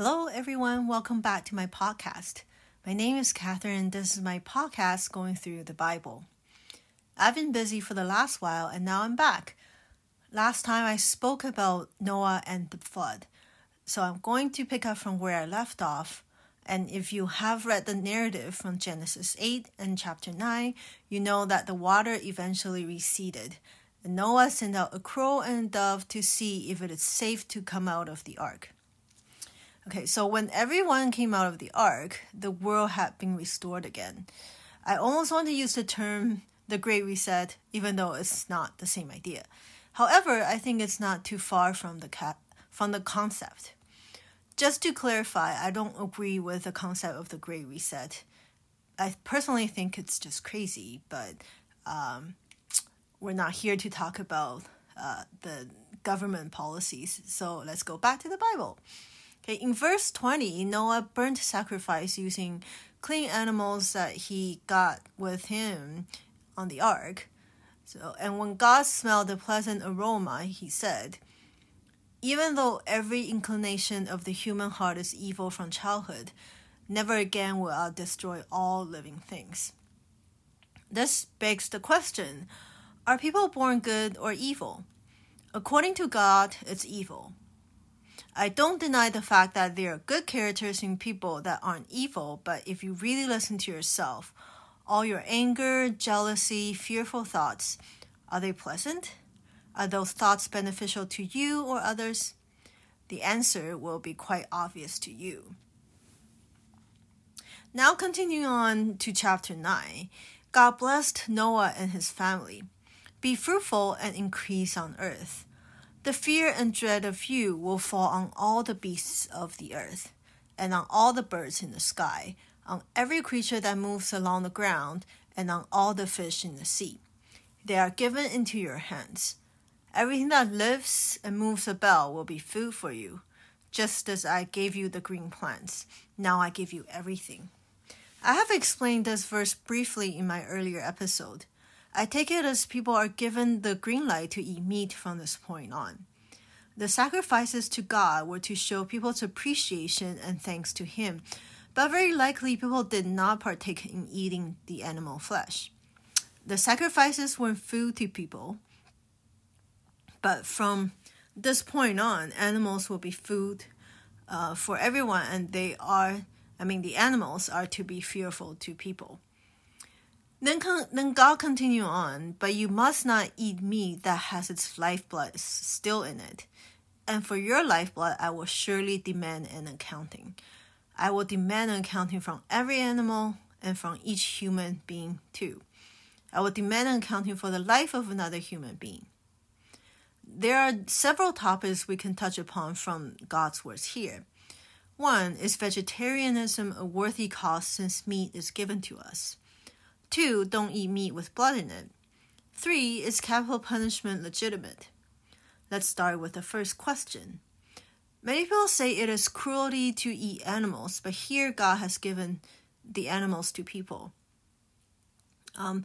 Hello, everyone. Welcome back to my podcast. My name is Catherine. And this is my podcast going through the Bible. I've been busy for the last while and now I'm back. Last time I spoke about Noah and the flood, so I'm going to pick up from where I left off. And if you have read the narrative from Genesis 8 and chapter 9, you know that the water eventually receded. And Noah sent out a crow and a dove to see if it is safe to come out of the ark. Okay, so when everyone came out of the ark, the world had been restored again. I almost want to use the term the Great Reset, even though it's not the same idea. However, I think it's not too far from the from the concept. Just to clarify, I don't agree with the concept of the Great Reset. I personally think it's just crazy, but um, we're not here to talk about uh, the government policies. So let's go back to the Bible. Okay, in verse 20, Noah burnt sacrifice using clean animals that he got with him on the ark. So, and when God smelled the pleasant aroma, he said, Even though every inclination of the human heart is evil from childhood, never again will I destroy all living things. This begs the question Are people born good or evil? According to God, it's evil. I don't deny the fact that there are good characters in people that aren't evil, but if you really listen to yourself, all your anger, jealousy, fearful thoughts, are they pleasant? Are those thoughts beneficial to you or others? The answer will be quite obvious to you. Now, continuing on to chapter 9, God blessed Noah and his family. Be fruitful and increase on earth. The fear and dread of you will fall on all the beasts of the earth, and on all the birds in the sky, on every creature that moves along the ground, and on all the fish in the sea. They are given into your hands. Everything that lives and moves about will be food for you, just as I gave you the green plants. Now I give you everything. I have explained this verse briefly in my earlier episode. I take it as people are given the green light to eat meat from this point on. The sacrifices to God were to show people's appreciation and thanks to Him, but very likely people did not partake in eating the animal flesh. The sacrifices were food to people, but from this point on, animals will be food uh, for everyone, and they are, I mean, the animals are to be fearful to people. Then, con- then God continue on, but you must not eat meat that has its lifeblood still in it. And for your lifeblood, I will surely demand an accounting. I will demand an accounting from every animal and from each human being too. I will demand an accounting for the life of another human being. There are several topics we can touch upon from God's words here. One is vegetarianism a worthy cause since meat is given to us? Two, don't eat meat with blood in it. Three, is capital punishment legitimate? Let's start with the first question. Many people say it is cruelty to eat animals, but here God has given the animals to people. Um,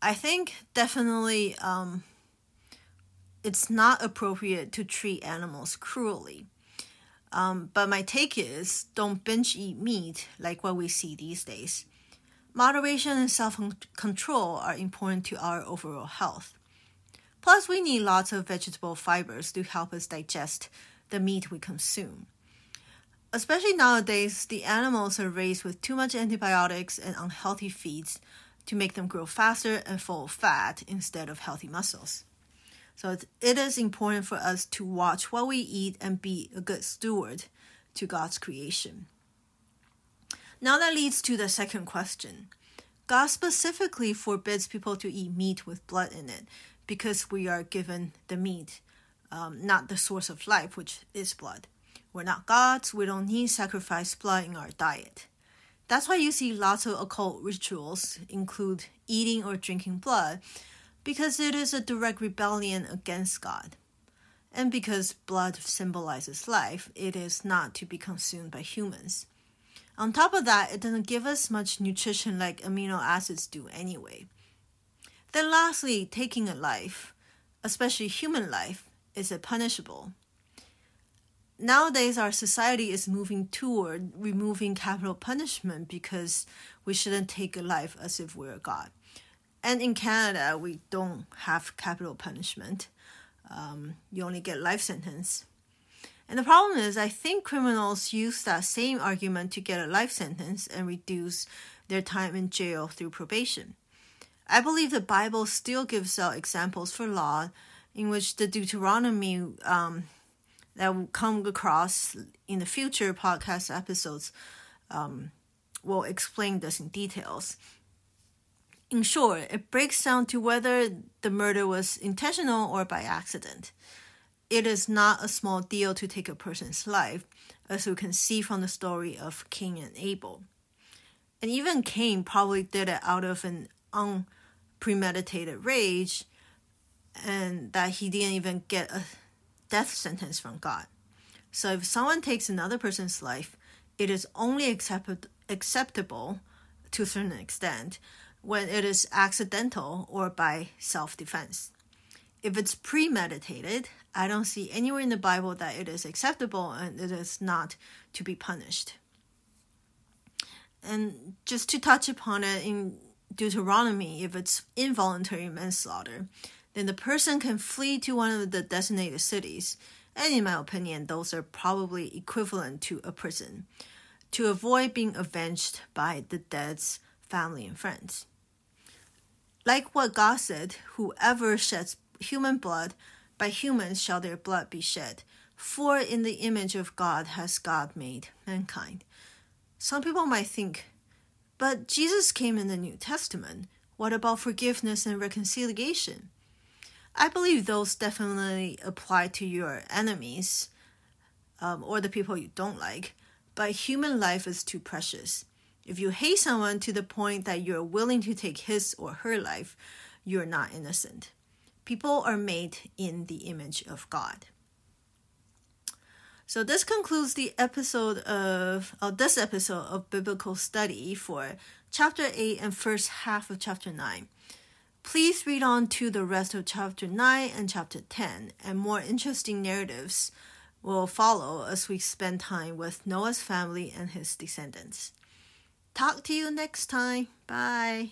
I think definitely um, it's not appropriate to treat animals cruelly. Um, but my take is don't binge eat meat like what we see these days. Moderation and self control are important to our overall health. Plus, we need lots of vegetable fibers to help us digest the meat we consume. Especially nowadays, the animals are raised with too much antibiotics and unhealthy feeds to make them grow faster and full of fat instead of healthy muscles. So it is important for us to watch what we eat and be a good steward to God's creation. Now that leads to the second question. God specifically forbids people to eat meat with blood in it because we are given the meat, um, not the source of life, which is blood. We're not gods, we don't need sacrifice blood in our diet. That's why you see lots of occult rituals include eating or drinking blood because it is a direct rebellion against God. And because blood symbolizes life, it is not to be consumed by humans. On top of that, it doesn't give us much nutrition like amino acids do anyway. Then, lastly, taking a life, especially human life, is punishable? nowadays our society is moving toward removing capital punishment because we shouldn't take a life as if we're God. And in Canada, we don't have capital punishment. Um, you only get life sentence. And the problem is, I think criminals use that same argument to get a life sentence and reduce their time in jail through probation. I believe the Bible still gives out examples for law in which the Deuteronomy um, that will come across in the future podcast episodes um, will explain this in details. In short, it breaks down to whether the murder was intentional or by accident. It is not a small deal to take a person's life, as we can see from the story of Cain and Abel. And even Cain probably did it out of an unpremeditated rage, and that he didn't even get a death sentence from God. So if someone takes another person's life, it is only accept- acceptable to a certain extent when it is accidental or by self defense. If it's premeditated, I don't see anywhere in the Bible that it is acceptable and it is not to be punished. And just to touch upon it in Deuteronomy, if it's involuntary manslaughter, then the person can flee to one of the designated cities. And in my opinion, those are probably equivalent to a prison to avoid being avenged by the dead's family and friends. Like what God said, whoever sheds human blood, by humans shall their blood be shed. For in the image of God has God made mankind. Some people might think, but Jesus came in the New Testament. What about forgiveness and reconciliation? I believe those definitely apply to your enemies um, or the people you don't like, but human life is too precious. If you hate someone to the point that you're willing to take his or her life, you're not innocent. People are made in the image of God. So this concludes the episode of uh, this episode of biblical study for chapter 8 and first half of chapter 9. Please read on to the rest of chapter 9 and chapter 10, and more interesting narratives will follow as we spend time with Noah's family and his descendants. Talk to you next time. Bye.